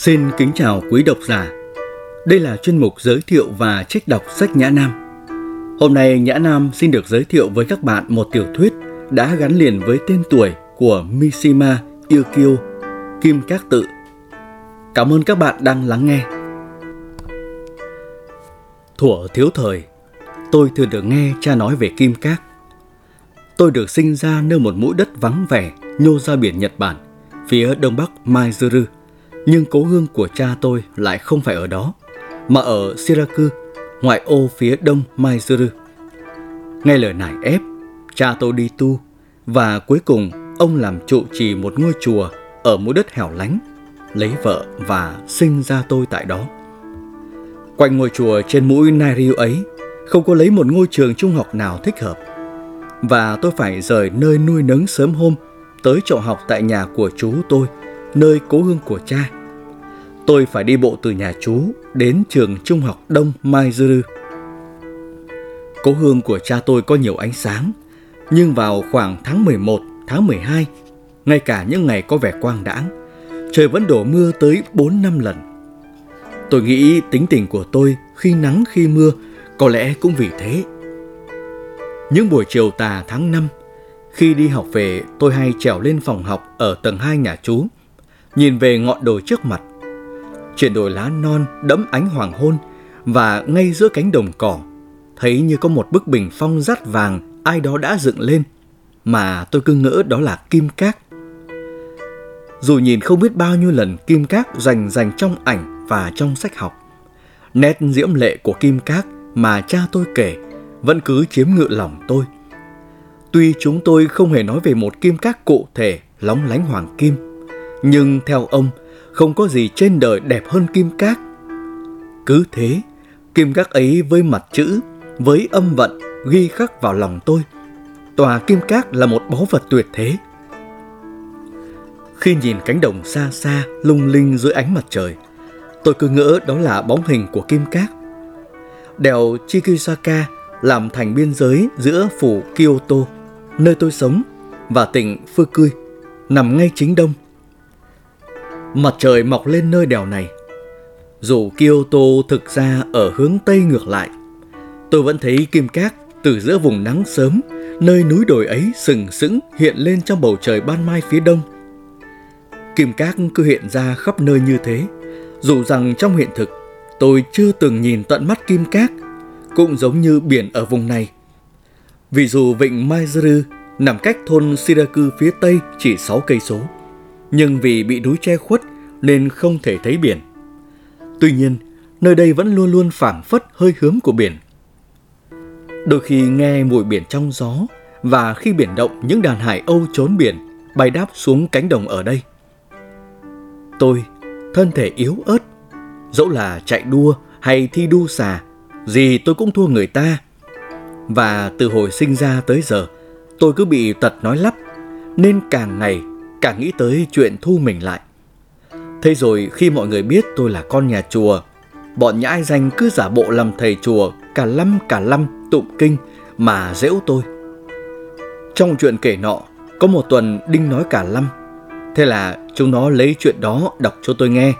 Xin kính chào quý độc giả. Đây là chuyên mục giới thiệu và trích đọc sách Nhã Nam. Hôm nay Nhã Nam xin được giới thiệu với các bạn một tiểu thuyết đã gắn liền với tên tuổi của Mishima Yukio, Kim Các Tự. Cảm ơn các bạn đang lắng nghe. Thuở thiếu thời, tôi thường được nghe cha nói về Kim Các. Tôi được sinh ra nơi một mũi đất vắng vẻ nhô ra biển Nhật Bản, phía đông bắc Maizuru – nhưng cố hương của cha tôi lại không phải ở đó, mà ở Syracuse ngoại ô phía đông Maizuru. Nghe lời nải ép, cha tôi đi tu và cuối cùng ông làm trụ trì một ngôi chùa ở mũi đất hẻo lánh, lấy vợ và sinh ra tôi tại đó. Quanh ngôi chùa trên mũi Nairiu ấy không có lấy một ngôi trường trung học nào thích hợp. Và tôi phải rời nơi nuôi nấng sớm hôm tới chỗ học tại nhà của chú tôi – nơi cố hương của cha. Tôi phải đi bộ từ nhà chú đến trường trung học Đông Mai Dư. Cố hương của cha tôi có nhiều ánh sáng, nhưng vào khoảng tháng 11, tháng 12, ngay cả những ngày có vẻ quang đãng, trời vẫn đổ mưa tới 4 năm lần. Tôi nghĩ tính tình của tôi khi nắng khi mưa có lẽ cũng vì thế. Những buổi chiều tà tháng 5, khi đi học về tôi hay trèo lên phòng học ở tầng 2 nhà chú nhìn về ngọn đồi trước mặt chuyển đổi lá non đẫm ánh hoàng hôn và ngay giữa cánh đồng cỏ, thấy như có một bức bình phong rắt vàng ai đó đã dựng lên, mà tôi cứ ngỡ đó là kim cát. Dù nhìn không biết bao nhiêu lần kim cát dành dành trong ảnh và trong sách học, nét diễm lệ của kim cát mà cha tôi kể vẫn cứ chiếm ngự lòng tôi. Tuy chúng tôi không hề nói về một kim cát cụ thể lóng lánh hoàng kim, nhưng theo ông, không có gì trên đời đẹp hơn kim cát. Cứ thế, kim cát ấy với mặt chữ, với âm vận ghi khắc vào lòng tôi. Tòa kim cát là một báu vật tuyệt thế. Khi nhìn cánh đồng xa xa lung linh dưới ánh mặt trời, tôi cứ ngỡ đó là bóng hình của kim cát. Đèo Chikisaka làm thành biên giới giữa phủ Kyoto, nơi tôi sống, và tỉnh Fukui, nằm ngay chính đông Mặt trời mọc lên nơi đèo này. Dù Kyoto thực ra ở hướng Tây ngược lại, tôi vẫn thấy kim cát từ giữa vùng nắng sớm, nơi núi đồi ấy sừng sững hiện lên trong bầu trời ban mai phía đông. Kim cát cứ hiện ra khắp nơi như thế, dù rằng trong hiện thực tôi chưa từng nhìn tận mắt kim cát, cũng giống như biển ở vùng này. Vì dù vịnh Maizuru nằm cách thôn Shiraku phía tây chỉ 6 cây số, nhưng vì bị núi che khuất nên không thể thấy biển. Tuy nhiên, nơi đây vẫn luôn luôn phảng phất hơi hướng của biển. Đôi khi nghe mùi biển trong gió và khi biển động những đàn hải âu trốn biển bay đáp xuống cánh đồng ở đây. Tôi, thân thể yếu ớt, dẫu là chạy đua hay thi đua xà, gì tôi cũng thua người ta. Và từ hồi sinh ra tới giờ, tôi cứ bị tật nói lắp, nên càng ngày càng nghĩ tới chuyện thu mình lại. Thế rồi khi mọi người biết tôi là con nhà chùa, bọn nhãi danh cứ giả bộ làm thầy chùa cả lâm cả lâm tụng kinh mà dễu tôi. Trong chuyện kể nọ, có một tuần Đinh nói cả lâm. Thế là chúng nó lấy chuyện đó đọc cho tôi nghe.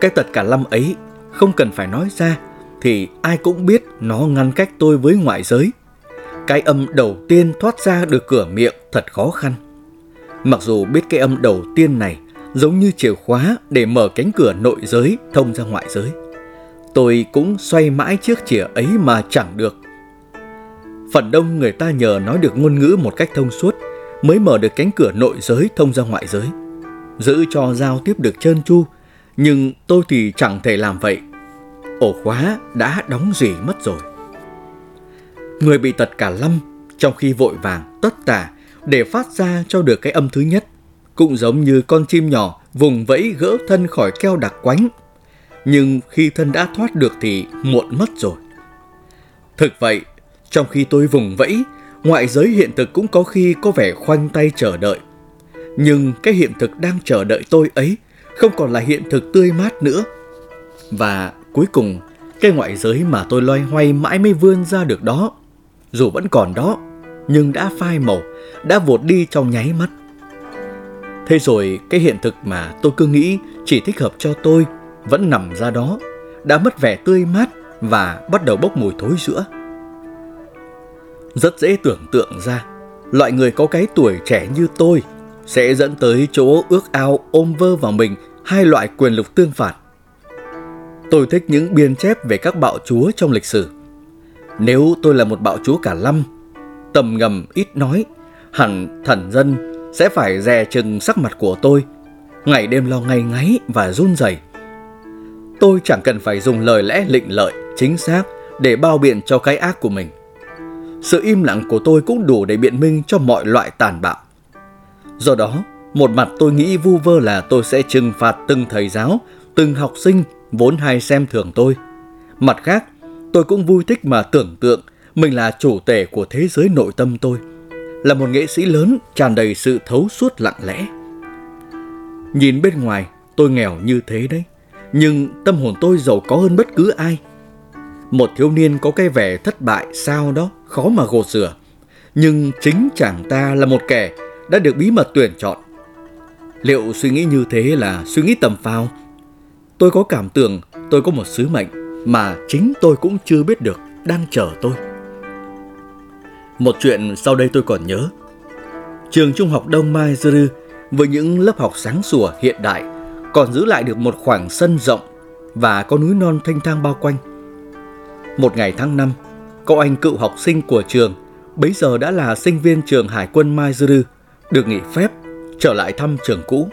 Cái tật cả lâm ấy không cần phải nói ra thì ai cũng biết nó ngăn cách tôi với ngoại giới. Cái âm đầu tiên thoát ra được cửa miệng thật khó khăn. Mặc dù biết cái âm đầu tiên này giống như chìa khóa để mở cánh cửa nội giới thông ra ngoại giới. Tôi cũng xoay mãi chiếc chìa ấy mà chẳng được. Phần đông người ta nhờ nói được ngôn ngữ một cách thông suốt mới mở được cánh cửa nội giới thông ra ngoại giới. Giữ cho giao tiếp được trơn tru, nhưng tôi thì chẳng thể làm vậy. Ổ khóa đã đóng rỉ mất rồi. Người bị tật cả lâm trong khi vội vàng tất tả để phát ra cho được cái âm thứ nhất, cũng giống như con chim nhỏ vùng vẫy gỡ thân khỏi keo đặc quánh. Nhưng khi thân đã thoát được thì muộn mất rồi. Thực vậy, trong khi tôi vùng vẫy, ngoại giới hiện thực cũng có khi có vẻ khoanh tay chờ đợi. Nhưng cái hiện thực đang chờ đợi tôi ấy không còn là hiện thực tươi mát nữa. Và cuối cùng, cái ngoại giới mà tôi loay hoay mãi mới vươn ra được đó, dù vẫn còn đó, nhưng đã phai màu, đã vụt đi trong nháy mắt. Thế rồi cái hiện thực mà tôi cứ nghĩ chỉ thích hợp cho tôi vẫn nằm ra đó, đã mất vẻ tươi mát và bắt đầu bốc mùi thối rữa. Rất dễ tưởng tượng ra, loại người có cái tuổi trẻ như tôi sẽ dẫn tới chỗ ước ao ôm vơ vào mình hai loại quyền lực tương phản. Tôi thích những biên chép về các bạo chúa trong lịch sử. Nếu tôi là một bạo chúa cả lâm, tầm ngầm ít nói, hẳn thần dân sẽ phải dè chừng sắc mặt của tôi, ngày đêm lo ngay ngáy và run rẩy. Tôi chẳng cần phải dùng lời lẽ lịnh lợi, chính xác để bao biện cho cái ác của mình. Sự im lặng của tôi cũng đủ để biện minh cho mọi loại tàn bạo. Do đó, một mặt tôi nghĩ vu vơ là tôi sẽ trừng phạt từng thầy giáo, từng học sinh vốn hay xem thường tôi. Mặt khác, tôi cũng vui thích mà tưởng tượng mình là chủ tể của thế giới nội tâm tôi, là một nghệ sĩ lớn tràn đầy sự thấu suốt lặng lẽ. Nhìn bên ngoài, tôi nghèo như thế đấy, nhưng tâm hồn tôi giàu có hơn bất cứ ai. Một thiếu niên có cái vẻ thất bại sao đó, khó mà gột rửa. Nhưng chính chàng ta là một kẻ đã được bí mật tuyển chọn. Liệu suy nghĩ như thế là suy nghĩ tầm phao? Tôi có cảm tưởng tôi có một sứ mệnh mà chính tôi cũng chưa biết được đang chờ tôi. Một chuyện sau đây tôi còn nhớ. Trường Trung học Đông Mai Dư với những lớp học sáng sủa hiện đại còn giữ lại được một khoảng sân rộng và có núi non thanh thang bao quanh. Một ngày tháng 5, cậu anh cựu học sinh của trường, bấy giờ đã là sinh viên trường Hải quân Mai Dư được nghỉ phép trở lại thăm trường cũ.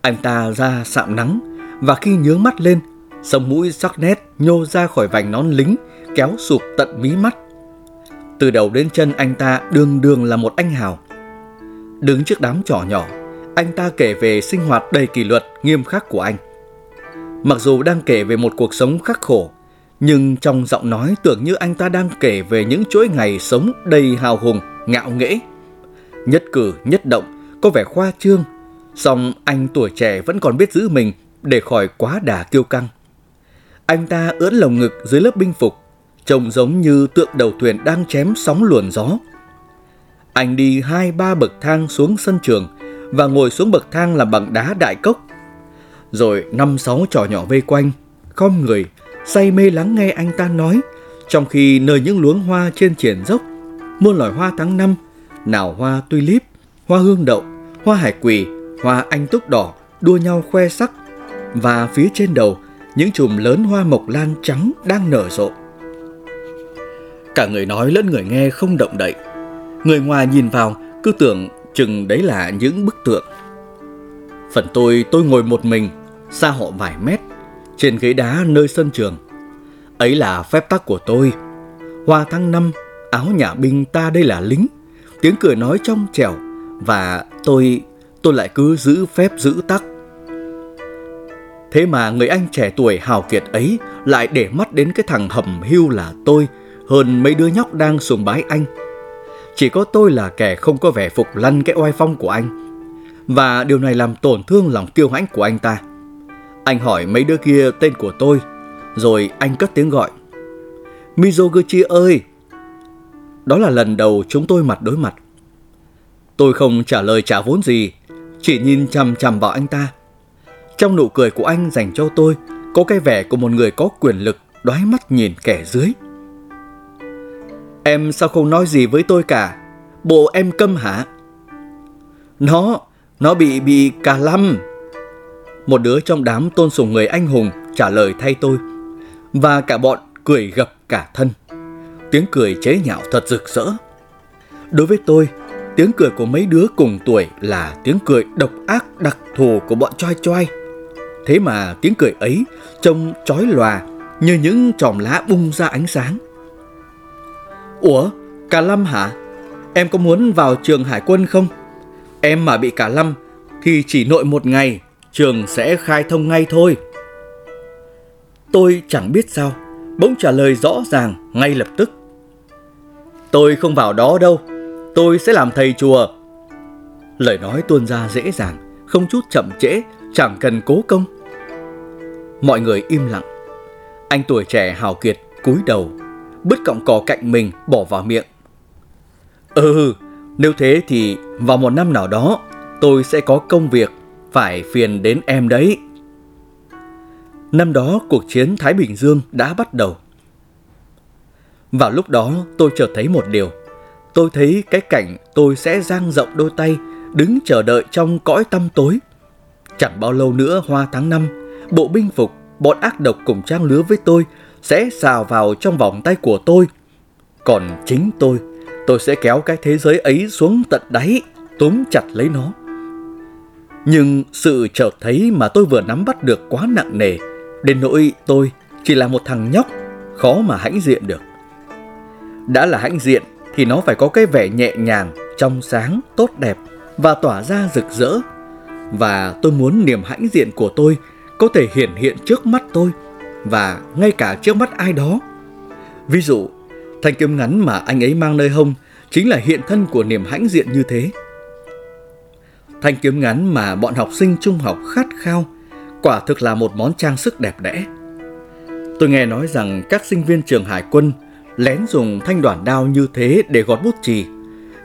Anh ta ra sạm nắng và khi nhướng mắt lên, sống mũi sắc nét nhô ra khỏi vành nón lính kéo sụp tận mí mắt. Từ đầu đến chân anh ta đường đường là một anh hào. Đứng trước đám trò nhỏ, anh ta kể về sinh hoạt đầy kỷ luật, nghiêm khắc của anh. Mặc dù đang kể về một cuộc sống khắc khổ, nhưng trong giọng nói tưởng như anh ta đang kể về những chuỗi ngày sống đầy hào hùng, ngạo nghễ. Nhất cử, nhất động, có vẻ khoa trương, song anh tuổi trẻ vẫn còn biết giữ mình để khỏi quá đà kiêu căng. Anh ta ưỡn lồng ngực dưới lớp binh phục, trông giống như tượng đầu thuyền đang chém sóng luồn gió. Anh đi hai ba bậc thang xuống sân trường và ngồi xuống bậc thang làm bằng đá đại cốc. Rồi năm sáu trò nhỏ vây quanh, khom người, say mê lắng nghe anh ta nói, trong khi nơi những luống hoa trên triển dốc, muôn loài hoa tháng năm, nào hoa tulip, hoa hương đậu, hoa hải quỳ, hoa anh túc đỏ đua nhau khoe sắc và phía trên đầu những chùm lớn hoa mộc lan trắng đang nở rộ. Cả người nói lẫn người nghe không động đậy. Người ngoài nhìn vào cứ tưởng chừng đấy là những bức tượng. Phần tôi tôi ngồi một mình, xa họ vài mét, trên ghế đá nơi sân trường. Ấy là phép tắc của tôi. Hoa tháng năm, áo nhà binh ta đây là lính, tiếng cười nói trong trẻo và tôi tôi lại cứ giữ phép giữ tắc. Thế mà người anh trẻ tuổi hào kiệt ấy lại để mắt đến cái thằng hầm hưu là tôi hơn mấy đứa nhóc đang sùng bái anh. Chỉ có tôi là kẻ không có vẻ phục lăn cái oai phong của anh. Và điều này làm tổn thương lòng kiêu hãnh của anh ta. Anh hỏi mấy đứa kia tên của tôi, rồi anh cất tiếng gọi. Mizoguchi ơi! Đó là lần đầu chúng tôi mặt đối mặt. Tôi không trả lời trả vốn gì, chỉ nhìn chằm chằm vào anh ta. Trong nụ cười của anh dành cho tôi có cái vẻ của một người có quyền lực đoái mắt nhìn kẻ dưới. Em sao không nói gì với tôi cả? Bộ em câm hả? Nó, nó bị bị cà lâm. Một đứa trong đám tôn sùng người anh hùng trả lời thay tôi. Và cả bọn cười gập cả thân. Tiếng cười chế nhạo thật rực rỡ. Đối với tôi, tiếng cười của mấy đứa cùng tuổi là tiếng cười độc ác đặc thù của bọn choi choi. Thế mà tiếng cười ấy trông chói lòa như những chòm lá bung ra ánh sáng. Ủa, cả Lâm hả? Em có muốn vào trường hải quân không? Em mà bị cả Lâm thì chỉ nội một ngày trường sẽ khai thông ngay thôi. Tôi chẳng biết sao, bỗng trả lời rõ ràng ngay lập tức. Tôi không vào đó đâu, tôi sẽ làm thầy chùa. Lời nói tuôn ra dễ dàng, không chút chậm trễ, chẳng cần cố công. Mọi người im lặng. Anh tuổi trẻ hào kiệt cúi đầu, bứt cọng cỏ cạnh mình bỏ vào miệng. Ừ, ừ, nếu thế thì vào một năm nào đó tôi sẽ có công việc, phải phiền đến em đấy. Năm đó cuộc chiến Thái Bình Dương đã bắt đầu. Vào lúc đó tôi chợt thấy một điều. Tôi thấy cái cảnh tôi sẽ dang rộng đôi tay, đứng chờ đợi trong cõi tăm tối. Chẳng bao lâu nữa hoa tháng năm, bộ binh phục, bọn ác độc cùng trang lứa với tôi sẽ xào vào trong vòng tay của tôi. Còn chính tôi, tôi sẽ kéo cái thế giới ấy xuống tận đáy, túm chặt lấy nó. Nhưng sự chợt thấy mà tôi vừa nắm bắt được quá nặng nề, đến nỗi tôi chỉ là một thằng nhóc, khó mà hãnh diện được. Đã là hãnh diện thì nó phải có cái vẻ nhẹ nhàng, trong sáng, tốt đẹp và tỏa ra rực rỡ. Và tôi muốn niềm hãnh diện của tôi có thể hiển hiện trước mắt tôi và ngay cả trước mắt ai đó. Ví dụ, thanh kiếm ngắn mà anh ấy mang nơi hông chính là hiện thân của niềm hãnh diện như thế. Thanh kiếm ngắn mà bọn học sinh trung học khát khao quả thực là một món trang sức đẹp đẽ. Tôi nghe nói rằng các sinh viên trường hải quân lén dùng thanh đoản đao như thế để gọt bút chì,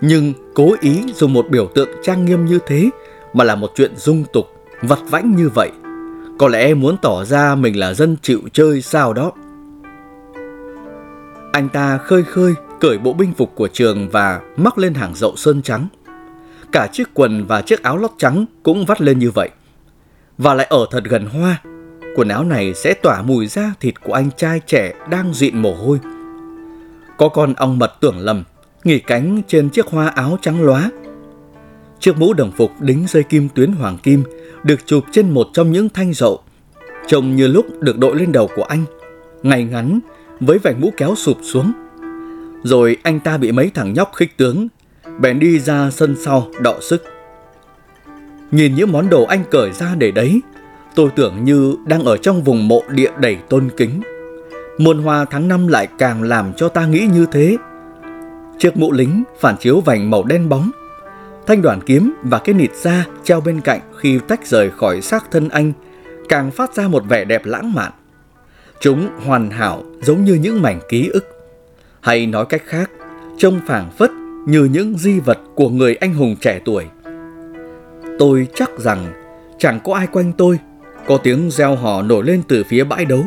nhưng cố ý dùng một biểu tượng trang nghiêm như thế mà là một chuyện dung tục, vật vãnh như vậy. Có lẽ muốn tỏ ra mình là dân chịu chơi sao đó. Anh ta khơi khơi cởi bộ binh phục của trường và mắc lên hàng dậu sơn trắng. Cả chiếc quần và chiếc áo lót trắng cũng vắt lên như vậy. Và lại ở thật gần hoa, quần áo này sẽ tỏa mùi da thịt của anh trai trẻ đang dịn mồ hôi. Có con ong mật tưởng lầm, nghỉ cánh trên chiếc hoa áo trắng lóa. Chiếc mũ đồng phục đính dây kim tuyến hoàng kim được chụp trên một trong những thanh dậu, trông như lúc được đội lên đầu của anh, ngày ngắn với vành mũ kéo sụp xuống. Rồi anh ta bị mấy thằng nhóc khích tướng, bèn đi ra sân sau đọ sức. Nhìn những món đồ anh cởi ra để đấy, tôi tưởng như đang ở trong vùng mộ địa đầy tôn kính. Muôn hoa tháng năm lại càng làm cho ta nghĩ như thế. Chiếc mũ lính phản chiếu vành màu đen bóng. Thanh đoàn kiếm và cái nịt da treo bên cạnh khi tách rời khỏi xác thân anh càng phát ra một vẻ đẹp lãng mạn. Chúng hoàn hảo giống như những mảnh ký ức. Hay nói cách khác, trông phảng phất như những di vật của người anh hùng trẻ tuổi. Tôi chắc rằng chẳng có ai quanh tôi có tiếng reo hò nổi lên từ phía bãi đấu.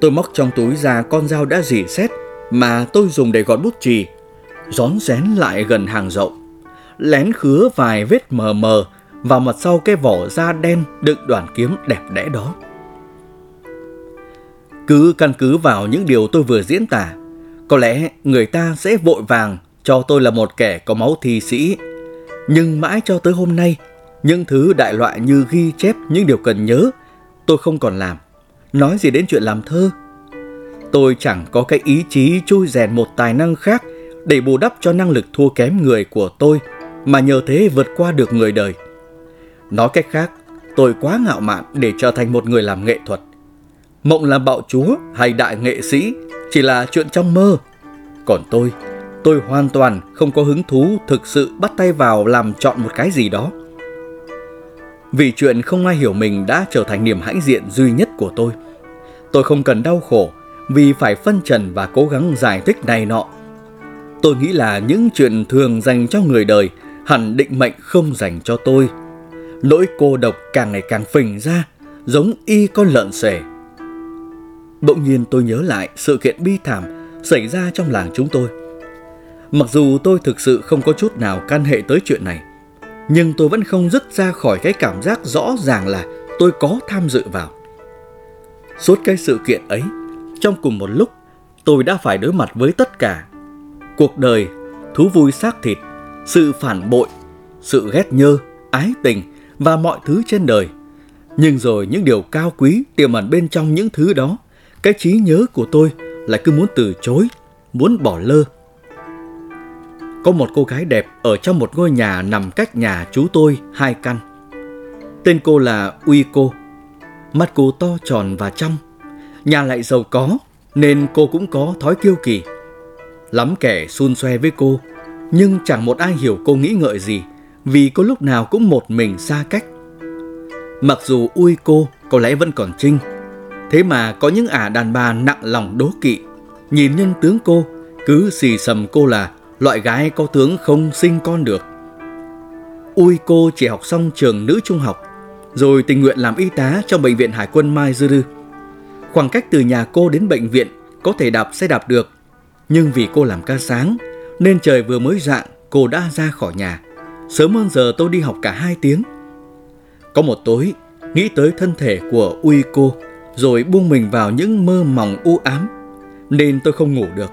Tôi móc trong túi ra con dao đã dỉ xét mà tôi dùng để gọt bút chì, rón rén lại gần hàng rậu, lén khứa vài vết mờ mờ vào mặt sau cái vỏ da đen đựng đoàn kiếm đẹp đẽ đó. Cứ căn cứ vào những điều tôi vừa diễn tả, có lẽ người ta sẽ vội vàng cho tôi là một kẻ có máu thi sĩ. Nhưng mãi cho tới hôm nay, những thứ đại loại như ghi chép những điều cần nhớ, tôi không còn làm. Nói gì đến chuyện làm thơ? Tôi chẳng có cái ý chí chui rèn một tài năng khác để bù đắp cho năng lực thua kém người của tôi mà nhờ thế vượt qua được người đời. Nói cách khác, tôi quá ngạo mạn để trở thành một người làm nghệ thuật. Mộng làm bạo chúa hay đại nghệ sĩ chỉ là chuyện trong mơ. Còn tôi, tôi hoàn toàn không có hứng thú thực sự bắt tay vào làm chọn một cái gì đó. Vì chuyện không ai hiểu mình đã trở thành niềm hãnh diện duy nhất của tôi. Tôi không cần đau khổ vì phải phân trần và cố gắng giải thích này nọ. Tôi nghĩ là những chuyện thường dành cho người đời hẳn định mệnh không dành cho tôi. Nỗi cô độc càng ngày càng phình ra, giống y con lợn sể. Bỗng nhiên tôi nhớ lại sự kiện bi thảm xảy ra trong làng chúng tôi. Mặc dù tôi thực sự không có chút nào can hệ tới chuyện này, nhưng tôi vẫn không dứt ra khỏi cái cảm giác rõ ràng là tôi có tham dự vào. Suốt cái sự kiện ấy, trong cùng một lúc, tôi đã phải đối mặt với tất cả. Cuộc đời, thú vui xác thịt, sự phản bội, sự ghét nhơ, ái tình và mọi thứ trên đời. Nhưng rồi những điều cao quý tiềm ẩn bên trong những thứ đó, cái trí nhớ của tôi lại cứ muốn từ chối, muốn bỏ lơ. Có một cô gái đẹp ở trong một ngôi nhà nằm cách nhà chú tôi hai căn. Tên cô là Uiko. Mắt cô to tròn và trong. Nhà lại giàu có, nên cô cũng có thói kiêu kỳ. Lắm kẻ xun xoe với cô, nhưng chẳng một ai hiểu cô nghĩ ngợi gì, vì cô lúc nào cũng một mình xa cách. Mặc dù Uiko có lẽ vẫn còn trinh, thế mà có những ả đàn bà nặng lòng đố kỵ, nhìn nhân tướng cô, cứ xì sầm cô là loại gái có tướng không sinh con được. Ui cô chỉ học xong trường nữ trung học, rồi tình nguyện làm y tá trong bệnh viện Hải quân Mai Dư Khoảng cách từ nhà cô đến bệnh viện có thể đạp xe đạp được, nhưng vì cô làm ca sáng nên trời vừa mới rạng cô đã ra khỏi nhà. Sớm hơn giờ tôi đi học cả hai tiếng. Có một tối, nghĩ tới thân thể của Uy cô, rồi buông mình vào những mơ mỏng u ám, nên tôi không ngủ được.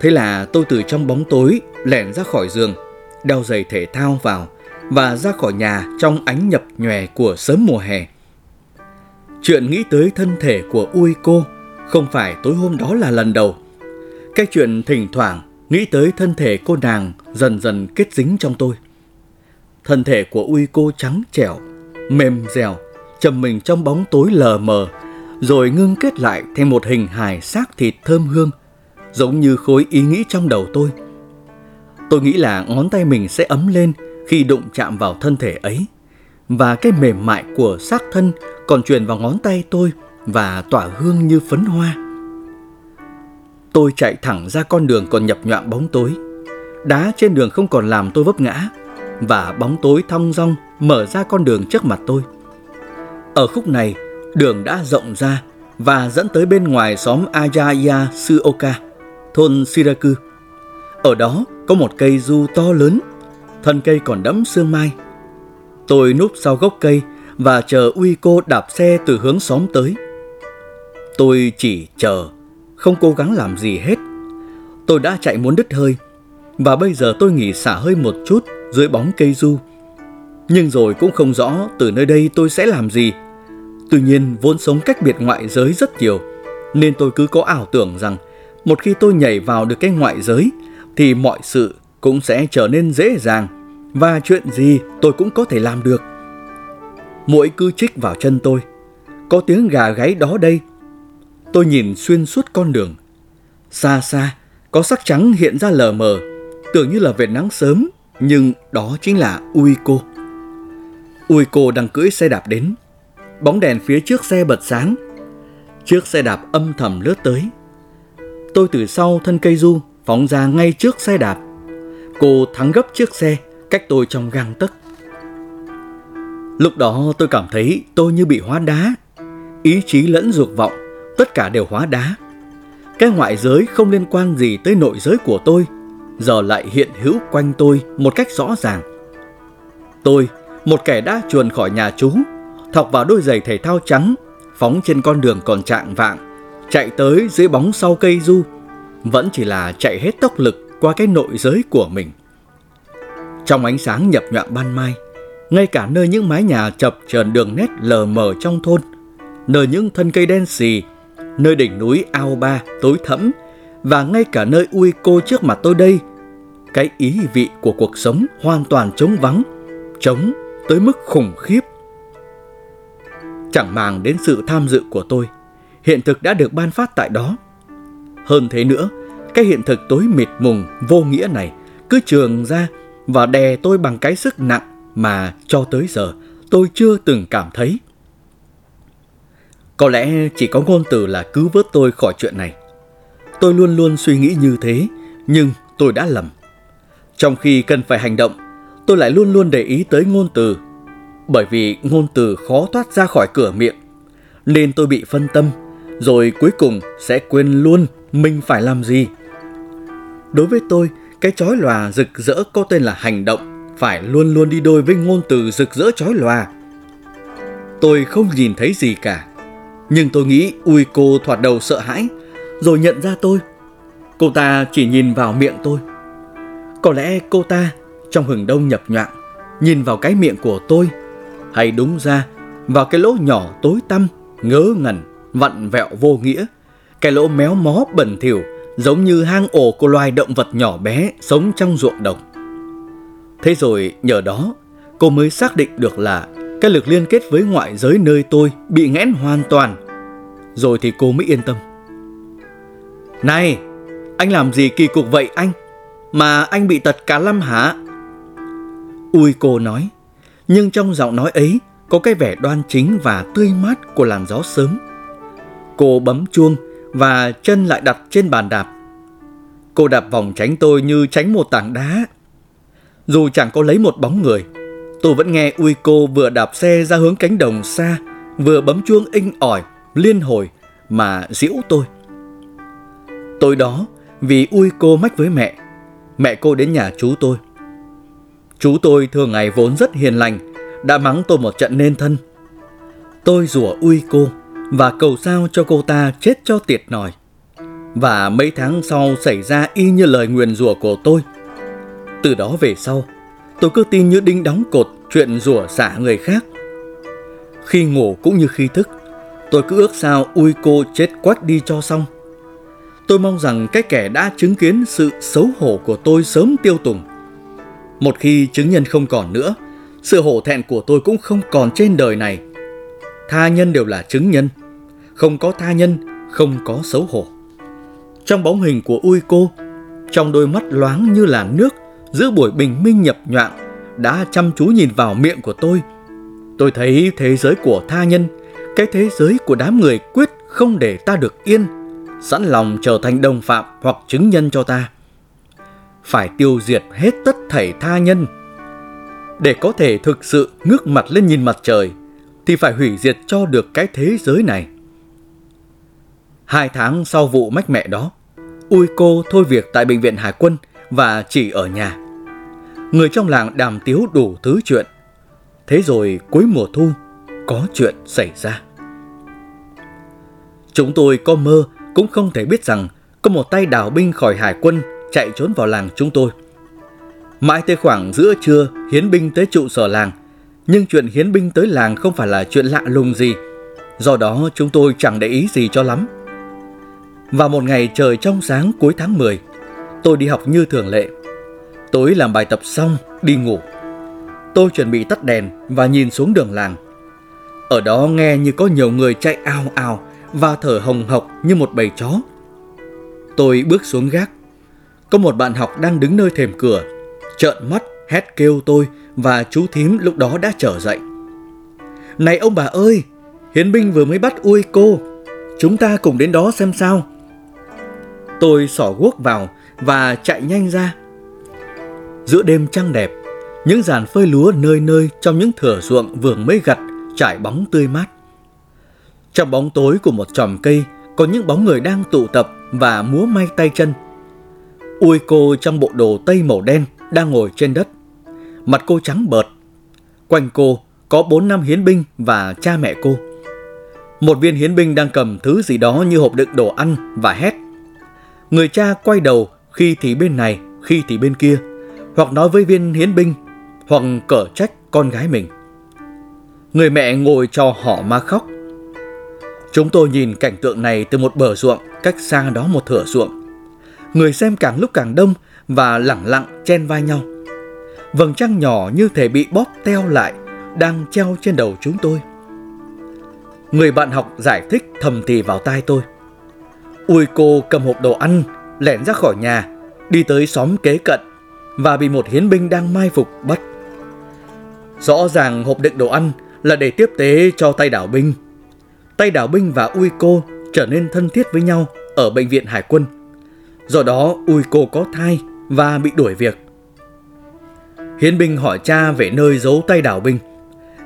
Thế là tôi từ trong bóng tối lẻn ra khỏi giường, đeo giày thể thao vào và ra khỏi nhà trong ánh nhập nhòe của sớm mùa hè. Chuyện nghĩ tới thân thể của Uy cô không phải tối hôm đó là lần đầu. Cái chuyện thỉnh thoảng nghĩ tới thân thể cô nàng dần dần kết dính trong tôi. Thân thể của uy cô trắng trẻo, mềm dẻo, chầm mình trong bóng tối lờ mờ, rồi ngưng kết lại thành một hình hài xác thịt thơm hương, giống như khối ý nghĩ trong đầu tôi. Tôi nghĩ là ngón tay mình sẽ ấm lên khi đụng chạm vào thân thể ấy, và cái mềm mại của xác thân còn truyền vào ngón tay tôi và tỏa hương như phấn hoa. Tôi chạy thẳng ra con đường còn nhập nhọạm bóng tối. Đá trên đường không còn làm tôi vấp ngã, và bóng tối thong dong mở ra con đường trước mặt tôi. Ở khúc này, đường đã rộng ra và dẫn tới bên ngoài xóm Ayaya Suoka, thôn Shiraku. Ở đó có một cây du to lớn, thân cây còn đẫm sương mai. Tôi núp sau gốc cây và chờ Uy cô đạp xe từ hướng xóm tới. Tôi chỉ chờ, không cố gắng làm gì hết. Tôi đã chạy muốn đứt hơi, và bây giờ tôi nghỉ xả hơi một chút dưới bóng cây du. Nhưng rồi cũng không rõ từ nơi đây tôi sẽ làm gì. Tuy nhiên vốn sống cách biệt ngoại giới rất nhiều, nên tôi cứ có ảo tưởng rằng một khi tôi nhảy vào được cái ngoại giới thì mọi sự cũng sẽ trở nên dễ dàng và chuyện gì tôi cũng có thể làm được. Mũi cứ chích vào chân tôi. Có tiếng gà gáy đó đây. Tôi nhìn xuyên suốt con đường. Xa xa, có sắc trắng hiện ra lờ mờ, tưởng như là vệt nắng sớm, nhưng đó chính là Ui cô. Ui cô đang cưỡi xe đạp đến. Bóng đèn phía trước xe bật sáng. Chiếc xe đạp âm thầm lướt tới. Tôi từ sau thân cây du phóng ra ngay trước xe đạp. Cô thắng gấp chiếc xe, cách tôi trong gang tấc. Lúc đó tôi cảm thấy tôi như bị hóa đá. Ý chí lẫn dục vọng, tất cả đều hóa đá. Cái ngoại giới không liên quan gì tới nội giới của tôi, giờ lại hiện hữu quanh tôi một cách rõ ràng. Tôi, một kẻ đã chuồn khỏi nhà chú, thọc vào đôi giày thể thao trắng, phóng trên con đường còn trạng vạng, chạy tới dưới bóng sau cây du, vẫn chỉ là chạy hết tốc lực qua cái nội giới của mình. Trong ánh sáng nhập nhọn ban mai, ngay cả nơi những mái nhà chập chờn đường nét lờ mờ trong thôn, nơi những thân cây đen xì, nơi đỉnh núi ao ba tối thẫm và ngay cả nơi ui cô trước mặt tôi đây, cái ý vị của cuộc sống hoàn toàn trống vắng, trống tới mức khủng khiếp. Chẳng màng đến sự tham dự của tôi, hiện thực đã được ban phát tại đó. Hơn thế nữa, cái hiện thực tối mịt mùng vô nghĩa này cứ trường ra và đè tôi bằng cái sức nặng mà cho tới giờ tôi chưa từng cảm thấy. Có lẽ chỉ có ngôn từ là cứu vớt tôi khỏi chuyện này. Tôi luôn luôn suy nghĩ như thế, nhưng tôi đã lầm. Trong khi cần phải hành động, tôi lại luôn luôn để ý tới ngôn từ. Bởi vì ngôn từ khó thoát ra khỏi cửa miệng, nên tôi bị phân tâm, rồi cuối cùng sẽ quên luôn mình phải làm gì. Đối với tôi, cái chói lòa rực rỡ có tên là hành động phải luôn luôn đi đôi với ngôn từ rực rỡ chói lòa. Tôi không nhìn thấy gì cả, nhưng tôi nghĩ ui cô thoạt đầu sợ hãi, rồi nhận ra tôi. Cô ta chỉ nhìn vào miệng tôi. Có lẽ cô ta, trong hừng đông nhập nhọn, nhìn vào cái miệng của tôi, hay đúng ra, vào cái lỗ nhỏ tối tăm, ngớ ngẩn, vặn vẹo vô nghĩa, cái lỗ méo mó bẩn thỉu giống như hang ổ của loài động vật nhỏ bé sống trong ruộng đồng. Thế rồi nhờ đó, cô mới xác định được là cái lực liên kết với ngoại giới nơi tôi bị nghẽn hoàn toàn. Rồi thì cô mới yên tâm. Này, anh làm gì kỳ cục vậy anh? Mà anh bị tật cả lâm hả? Ui cô nói, nhưng trong giọng nói ấy có cái vẻ đoan chính và tươi mát của làn gió sớm. Cô bấm chuông và chân lại đặt trên bàn đạp. Cô đạp vòng tránh tôi như tránh một tảng đá Dù chẳng có lấy một bóng người, tôi vẫn nghe Uy cô vừa đạp xe ra hướng cánh đồng xa, vừa bấm chuông inh ỏi, liên hồi mà giễu tôi. Tối đó, vì Uy cô mách với mẹ, mẹ cô đến nhà chú tôi. Chú tôi thường ngày vốn rất hiền lành, đã mắng tôi một trận nên thân. Tôi rủa Uy cô và cầu sao cho cô ta chết cho tiệt nòi. Và mấy tháng sau xảy ra y như lời nguyền rủa của tôi. Từ đó về sau, tôi cứ tin như đinh đóng cột chuyện rủa xả người khác. Khi ngủ cũng như khi thức, tôi cứ ước sao ui cô chết quách đi cho xong. Tôi mong rằng cái kẻ đã chứng kiến sự xấu hổ của tôi sớm tiêu tùng. Một khi chứng nhân không còn nữa, sự hổ thẹn của tôi cũng không còn trên đời này. Tha nhân đều là chứng nhân, không có tha nhân, không có xấu hổ. Trong bóng hình của ui cô, trong đôi mắt loáng như là nước, giữa buổi bình minh nhập nhoạng, đã chăm chú nhìn vào miệng của tôi. Tôi thấy thế giới của tha nhân, cái thế giới của đám người quyết không để ta được yên, sẵn lòng trở thành đồng phạm hoặc chứng nhân cho ta. Phải tiêu diệt hết tất thảy tha nhân. Để có thể thực sự ngước mặt lên nhìn mặt trời, thì phải hủy diệt cho được cái thế giới này. Hai tháng sau vụ mách mẹ đó, Ui cô thôi việc tại bệnh viện Hải quân và chỉ ở nhà. Người trong làng đàm tiếu đủ thứ chuyện. Thế rồi cuối mùa thu, có chuyện xảy ra. Chúng tôi có mơ cũng không thể biết rằng có một tay đào binh khỏi hải quân chạy trốn vào làng chúng tôi. Mãi tới khoảng giữa trưa, hiến binh tới trụ sở làng. Nhưng chuyện hiến binh tới làng không phải là chuyện lạ lùng gì. Do đó chúng tôi chẳng để ý gì cho lắm. Vào một ngày trời trong sáng cuối tháng 10, tôi đi học như thường lệ. Tối làm bài tập xong, đi ngủ. Tôi chuẩn bị tắt đèn và nhìn xuống đường làng. Ở đó nghe như có nhiều người chạy ao ao và thở hồng hộc như một bầy chó. Tôi bước xuống gác. Có một bạn học đang đứng nơi thềm cửa, trợn mắt hét kêu tôi và chú thím lúc đó đã trở dậy. Này ông bà ơi, hiến binh vừa mới bắt ui cô, chúng ta cùng đến đó xem sao. Tôi xỏ guốc vào và chạy nhanh ra. Giữa đêm trăng đẹp, những dàn phơi lúa nơi nơi trong những thửa ruộng vườn mới gặt trải bóng tươi mát. Trong bóng tối của một chòm cây có những bóng người đang tụ tập và múa may tay chân. Ui cô trong bộ đồ tây màu đen đang ngồi trên đất. Mặt cô trắng bợt. Quanh cô có bốn năm hiến binh và cha mẹ cô. Một viên hiến binh đang cầm thứ gì đó như hộp đựng đồ ăn và hét. Người cha quay đầu khi thì bên này, khi thì bên kia, hoặc nói với viên hiến binh, hoặc cở trách con gái mình. Người mẹ ngồi cho họ mà khóc. Chúng tôi nhìn cảnh tượng này từ một bờ ruộng cách xa đó một thửa ruộng. Người xem càng lúc càng đông và lẳng lặng chen vai nhau. Vầng trăng nhỏ như thể bị bóp teo lại đang treo trên đầu chúng tôi. Người bạn học giải thích thầm thì vào tai tôi. Ui cô cầm hộp đồ ăn, lẻn ra khỏi nhà, đi tới xóm kế cận và bị một hiến binh đang mai phục bắt. Rõ ràng hộp đựng đồ ăn là để tiếp tế cho tay đảo binh. Tay đảo binh và Ui cô trở nên thân thiết với nhau ở bệnh viện hải quân. Do đó Ui cô có thai và bị đuổi việc. Hiến binh hỏi cha về nơi giấu tay đảo binh.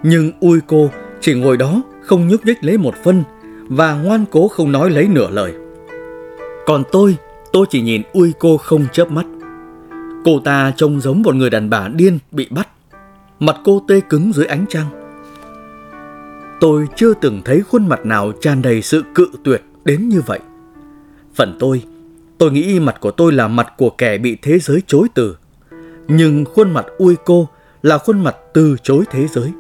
Nhưng Ui cô chỉ ngồi đó không nhúc nhích lấy một phân và ngoan cố không nói lấy nửa lời. Còn tôi, tôi chỉ nhìn ui cô không chớp mắt. Cô ta trông giống một người đàn bà điên bị bắt. Mặt cô tê cứng dưới ánh trăng. Tôi chưa từng thấy khuôn mặt nào tràn đầy sự cự tuyệt đến như vậy. Phần tôi, tôi nghĩ mặt của tôi là mặt của kẻ bị thế giới chối từ. Nhưng khuôn mặt ui cô là khuôn mặt từ chối thế giới.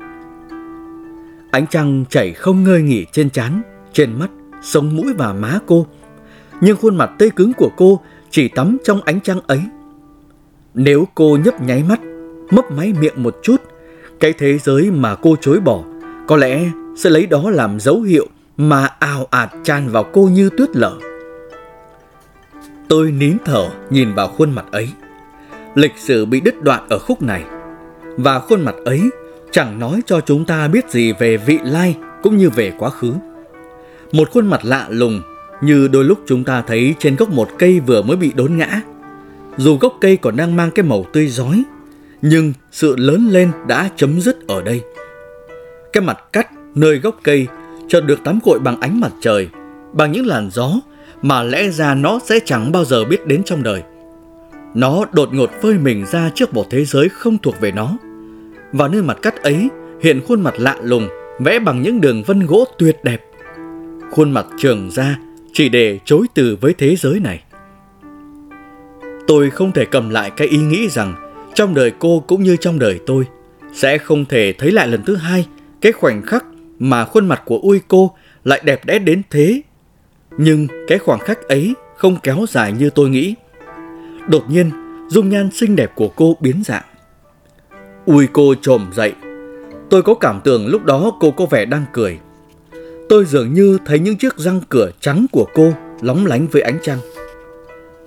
Ánh trăng chảy không ngơi nghỉ trên trán, trên mắt, sống mũi và má cô nhưng khuôn mặt tê cứng của cô chỉ tắm trong ánh trăng ấy. Nếu cô nhấp nháy mắt, mấp máy miệng một chút, cái thế giới mà cô chối bỏ có lẽ sẽ lấy đó làm dấu hiệu mà ào ạt tràn vào cô như tuyết lở. Tôi nín thở nhìn vào khuôn mặt ấy. Lịch sử bị đứt đoạn ở khúc này. Và khuôn mặt ấy chẳng nói cho chúng ta biết gì về vị lai cũng như về quá khứ. Một khuôn mặt lạ lùng như đôi lúc chúng ta thấy trên gốc một cây vừa mới bị đốn ngã. Dù gốc cây còn đang mang cái màu tươi giói, Nhưng sự lớn lên đã chấm dứt ở đây. Cái mặt cắt nơi gốc cây chợt được tắm gội bằng ánh mặt trời, bằng những làn gió mà lẽ ra nó sẽ chẳng bao giờ biết đến trong đời. Nó đột ngột phơi mình ra trước một thế giới không thuộc về nó. Và nơi mặt cắt ấy hiện khuôn mặt lạ lùng, vẽ bằng những đường vân gỗ tuyệt đẹp. Khuôn mặt trường ra chỉ để chối từ với thế giới này. Tôi không thể cầm lại cái ý nghĩ rằng trong đời cô cũng như trong đời tôi sẽ không thể thấy lại lần thứ hai cái khoảnh khắc mà khuôn mặt của ui cô lại đẹp đẽ đến thế. Nhưng cái khoảng khắc ấy không kéo dài như tôi nghĩ. Đột nhiên, dung nhan xinh đẹp của cô biến dạng. Ui cô trồm dậy. Tôi có cảm tưởng lúc đó cô có vẻ đang cười. Tôi dường như thấy những chiếc răng cửa trắng của cô lóng lánh với ánh trăng.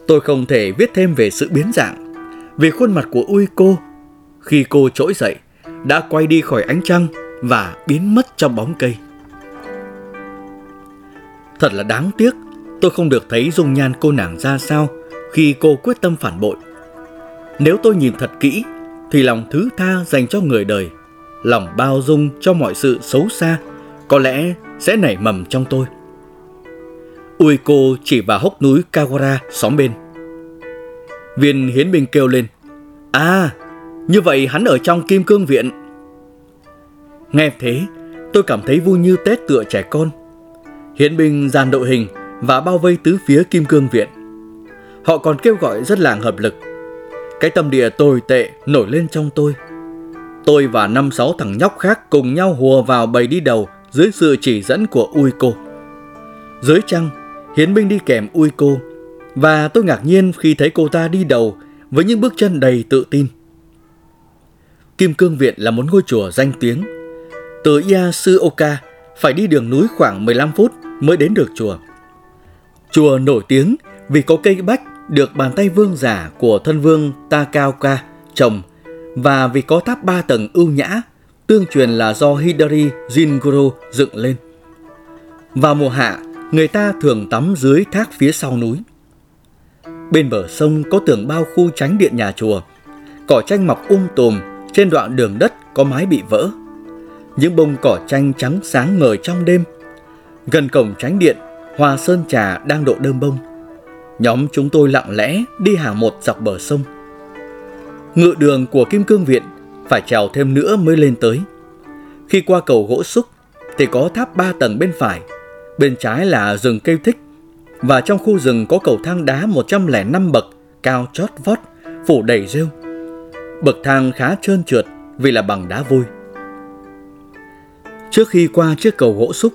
Tôi không thể viết thêm về sự biến dạng, vì khuôn mặt của Ui cô khi cô trỗi dậy đã quay đi khỏi ánh trăng và biến mất trong bóng cây. Thật là đáng tiếc, tôi không được thấy dung nhan cô nàng ra sao khi cô quyết tâm phản bội. Nếu tôi nhìn thật kỹ, thì lòng thứ tha dành cho người đời, lòng bao dung cho mọi sự xấu xa, có lẽ sẽ nảy mầm trong tôi. Ui cô chỉ vào hốc núi Kawara xóm bên. Viên hiến binh kêu lên. À, như vậy hắn ở trong kim cương viện. Nghe thế, tôi cảm thấy vui như Tết tựa trẻ con. Hiến binh dàn đội hình và bao vây tứ phía kim cương viện. Họ còn kêu gọi rất làng hợp lực. Cái tâm địa tồi tệ nổi lên trong tôi. Tôi và năm sáu thằng nhóc khác cùng nhau hùa vào bầy đi đầu dưới sự chỉ dẫn của Ui cô. Dưới trăng, Hiến binh đi kèm Ui cô và tôi ngạc nhiên khi thấy cô ta đi đầu với những bước chân đầy tự tin. Kim Cương Viện là một ngôi chùa danh tiếng. Từ Yasuoka phải đi đường núi khoảng 15 phút mới đến được chùa. Chùa nổi tiếng vì có cây bách được bàn tay vương giả của thân vương Takaoka trồng và vì có tháp ba tầng ưu nhã, tương truyền là do Hidari Jingoro dựng lên. Vào mùa hạ, người ta thường tắm dưới thác phía sau núi. Bên bờ sông có tường bao khu tránh điện nhà chùa, cỏ tranh mọc um tùm trên đoạn đường đất có mái bị vỡ. Những bông cỏ tranh trắng sáng ngời trong đêm. Gần cổng tránh điện, hoa sơn trà đang độ đơm bông. Nhóm chúng tôi lặng lẽ đi hàng một dọc bờ sông. Ngựa đường của Kim Cương Viện phải trèo thêm nữa mới lên tới. Khi qua cầu gỗ xúc thì có tháp ba tầng bên phải, bên trái là rừng cây thích và trong khu rừng có cầu thang đá 105 bậc cao chót vót, phủ đầy rêu. Bậc thang khá trơn trượt vì là bằng đá vôi. Trước khi qua chiếc cầu gỗ xúc,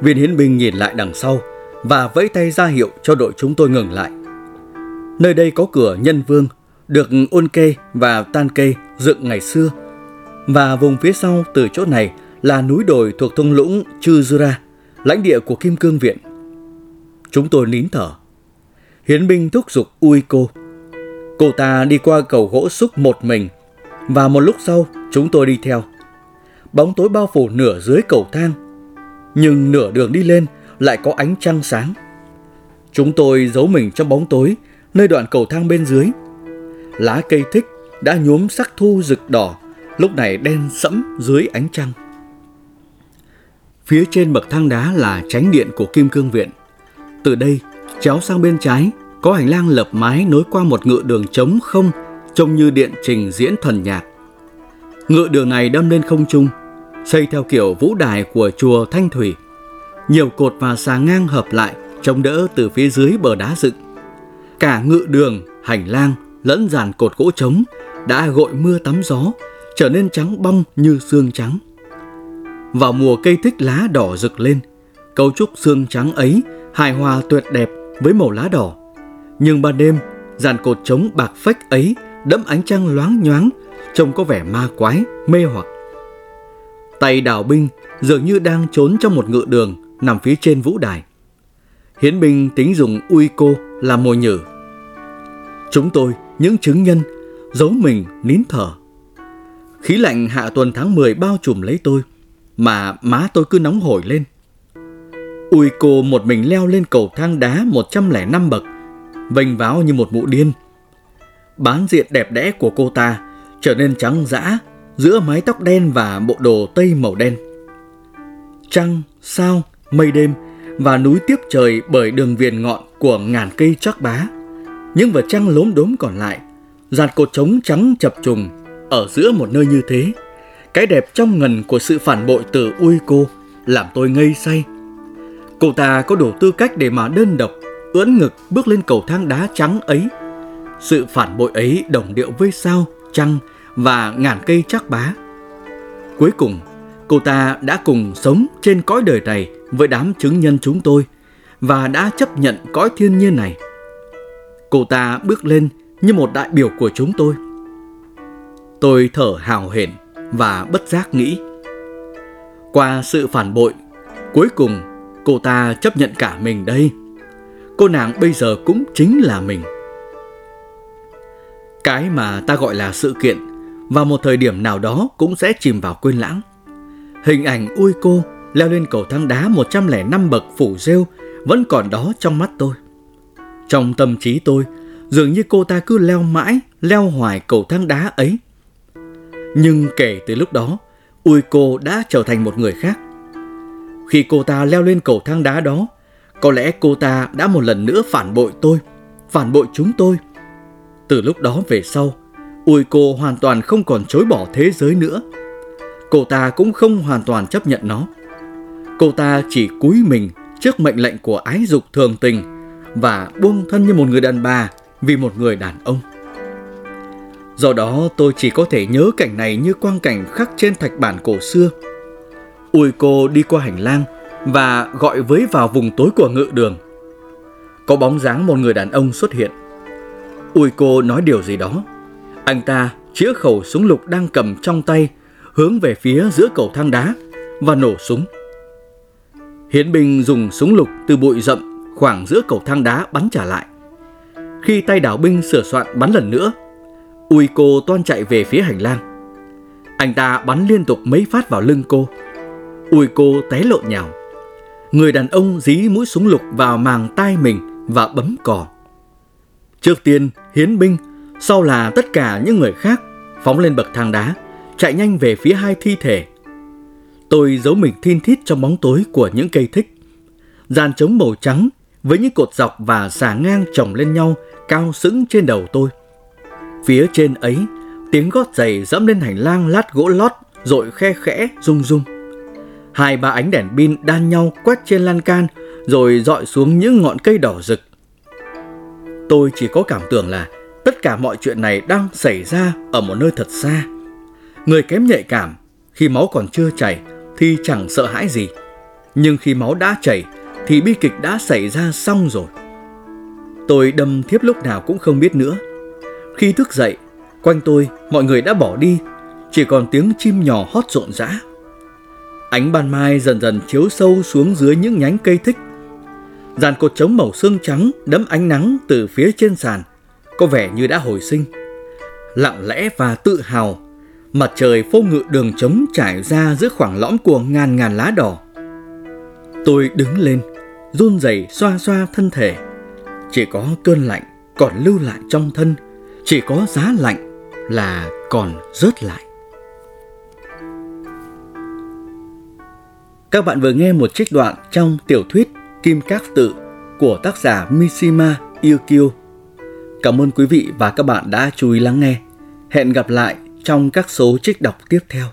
viên hiến binh nhìn lại đằng sau và vẫy tay ra hiệu cho đội chúng tôi ngừng lại. Nơi đây có cửa nhân vương, được ôn kê và tan kê dựng ngày xưa. Và vùng phía sau từ chỗ này là núi đồi thuộc thung lũng Chuzura, lãnh địa của Kim Cương Viện. Chúng tôi nín thở. Hiến binh thúc giục ui cô. Cô ta đi qua cầu gỗ xúc một mình và một lúc sau chúng tôi đi theo. Bóng tối bao phủ nửa dưới cầu thang nhưng nửa đường đi lên lại có ánh trăng sáng. Chúng tôi giấu mình trong bóng tối nơi đoạn cầu thang bên dưới. Lá cây thích đã nhuốm sắc thu rực đỏ, lúc này đen sẫm dưới ánh trăng. Phía trên bậc thang đá là tránh điện của Kim Cương Viện. Từ đây, chéo sang bên trái, có hành lang lập mái nối qua một ngựa đường trống không, trông như điện trình diễn thuần nhạc. Ngựa đường này đâm lên không trung, xây theo kiểu vũ đài của chùa Thanh Thủy. Nhiều cột và xà ngang hợp lại, chống đỡ từ phía dưới bờ đá dựng. Cả ngựa đường, hành lang, lẫn dàn cột gỗ trống đã gội mưa tắm gió, trở nên trắng bong như xương trắng. Vào mùa cây thích lá đỏ rực lên, cấu trúc xương trắng ấy hài hòa tuyệt đẹp với màu lá đỏ. Nhưng ban đêm, dàn cột trống bạc phách ấy đẫm ánh trăng loáng nhoáng, trông có vẻ ma quái, mê hoặc. Tay đào binh dường như đang trốn trong một ngựa đường nằm phía trên vũ đài. Hiến binh tính dùng ui cô làm mồi nhử. Chúng tôi, những chứng nhân, giấu mình nín thở. Khí lạnh hạ tuần tháng 10 bao trùm lấy tôi, mà má tôi cứ nóng hổi lên. Ui cô một mình leo lên cầu thang đá 105 bậc, vênh váo như một mụ điên. Bán diện đẹp đẽ của cô ta trở nên trắng dã giữa mái tóc đen và bộ đồ tây màu đen. Trăng, sao, mây đêm và núi tiếp trời bởi đường viền ngọn của ngàn cây chắc bá. Những vật trăng lốm đốm còn lại, dàn cột trống trắng chập trùng ở giữa một nơi như thế. Cái đẹp trong ngần của sự phản bội từ ui cô làm tôi ngây say. Cô ta có đủ tư cách để mà đơn độc, ưỡn ngực bước lên cầu thang đá trắng ấy. Sự phản bội ấy đồng điệu với sao, trăng và ngàn cây chắc bá. Cuối cùng, cô ta đã cùng sống trên cõi đời này với đám chứng nhân chúng tôi và đã chấp nhận cõi thiên nhiên này. Cô ta bước lên như một đại biểu của chúng tôi. Tôi thở hào hển và bất giác nghĩ. Qua sự phản bội, cuối cùng cô ta chấp nhận cả mình đây. Cô nàng bây giờ cũng chính là mình. Cái mà ta gọi là sự kiện vào một thời điểm nào đó cũng sẽ chìm vào quên lãng. Hình ảnh ui cô leo lên cầu thang đá 105 bậc phủ rêu vẫn còn đó trong mắt tôi. Trong tâm trí tôi, dường như cô ta cứ leo mãi, leo hoài cầu thang đá ấy. Nhưng kể từ lúc đó, ui cô đã trở thành một người khác. Khi cô ta leo lên cầu thang đá đó, có lẽ cô ta đã một lần nữa phản bội tôi, phản bội chúng tôi. Từ lúc đó về sau, ui cô hoàn toàn không còn chối bỏ thế giới nữa. Cô ta cũng không hoàn toàn chấp nhận nó. Cô ta chỉ cúi mình trước mệnh lệnh của ái dục thường tình và buông thân như một người đàn bà vì một người đàn ông. Do đó tôi chỉ có thể nhớ cảnh này như quang cảnh khắc trên thạch bản cổ xưa. Ui cô đi qua hành lang và gọi với vào vùng tối của ngự đường. Có bóng dáng một người đàn ông xuất hiện. Ui cô nói điều gì đó. Anh ta chĩa khẩu súng lục đang cầm trong tay hướng về phía giữa cầu thang đá và nổ súng. Hiến binh dùng súng lục từ bụi rậm khoảng giữa cầu thang đá bắn trả lại. Khi tay đảo binh sửa soạn bắn lần nữa, Ui cô toan chạy về phía hành lang. Anh ta bắn liên tục mấy phát vào lưng cô. Ui cô té lộn nhào. Người đàn ông dí mũi súng lục vào màng tai mình và bấm cò. Trước tiên, hiến binh, sau là tất cả những người khác phóng lên bậc thang đá, chạy nhanh về phía hai thi thể. Tôi giấu mình thin thít trong bóng tối của những cây thích. Dàn trống màu trắng với những cột dọc và xà ngang chồng lên nhau cao sững trên đầu tôi. Phía trên ấy, tiếng gót giày dẫm lên hành lang lát gỗ lót rồi khe khẽ rung rung. Hai ba ánh đèn pin đan nhau quét trên lan can rồi dọi xuống những ngọn cây đỏ rực. Tôi chỉ có cảm tưởng là tất cả mọi chuyện này đang xảy ra ở một nơi thật xa. Người kém nhạy cảm, khi máu còn chưa chảy thì chẳng sợ hãi gì. Nhưng khi máu đã chảy thì bi kịch đã xảy ra xong rồi. Tôi đâm thiếp lúc nào cũng không biết nữa. Khi thức dậy, quanh tôi mọi người đã bỏ đi, chỉ còn tiếng chim nhỏ hót rộn rã. Ánh ban mai dần dần chiếu sâu xuống dưới những nhánh cây thích. Dàn cột trống màu xương trắng đấm ánh nắng từ phía trên sàn, có vẻ như đã hồi sinh. Lặng lẽ và tự hào, mặt trời phô ngự đường trống trải ra giữa khoảng lõm của ngàn ngàn lá đỏ. Tôi đứng lên, run rẩy xoa xoa thân thể. Chỉ có cơn lạnh còn lưu lại trong thân chỉ có giá lạnh là còn rớt lại. Các bạn vừa nghe một trích đoạn trong tiểu thuyết Kim Các Tự của tác giả Mishima Yukio. Cảm ơn quý vị và các bạn đã chú ý lắng nghe. Hẹn gặp lại trong các số trích đọc tiếp theo.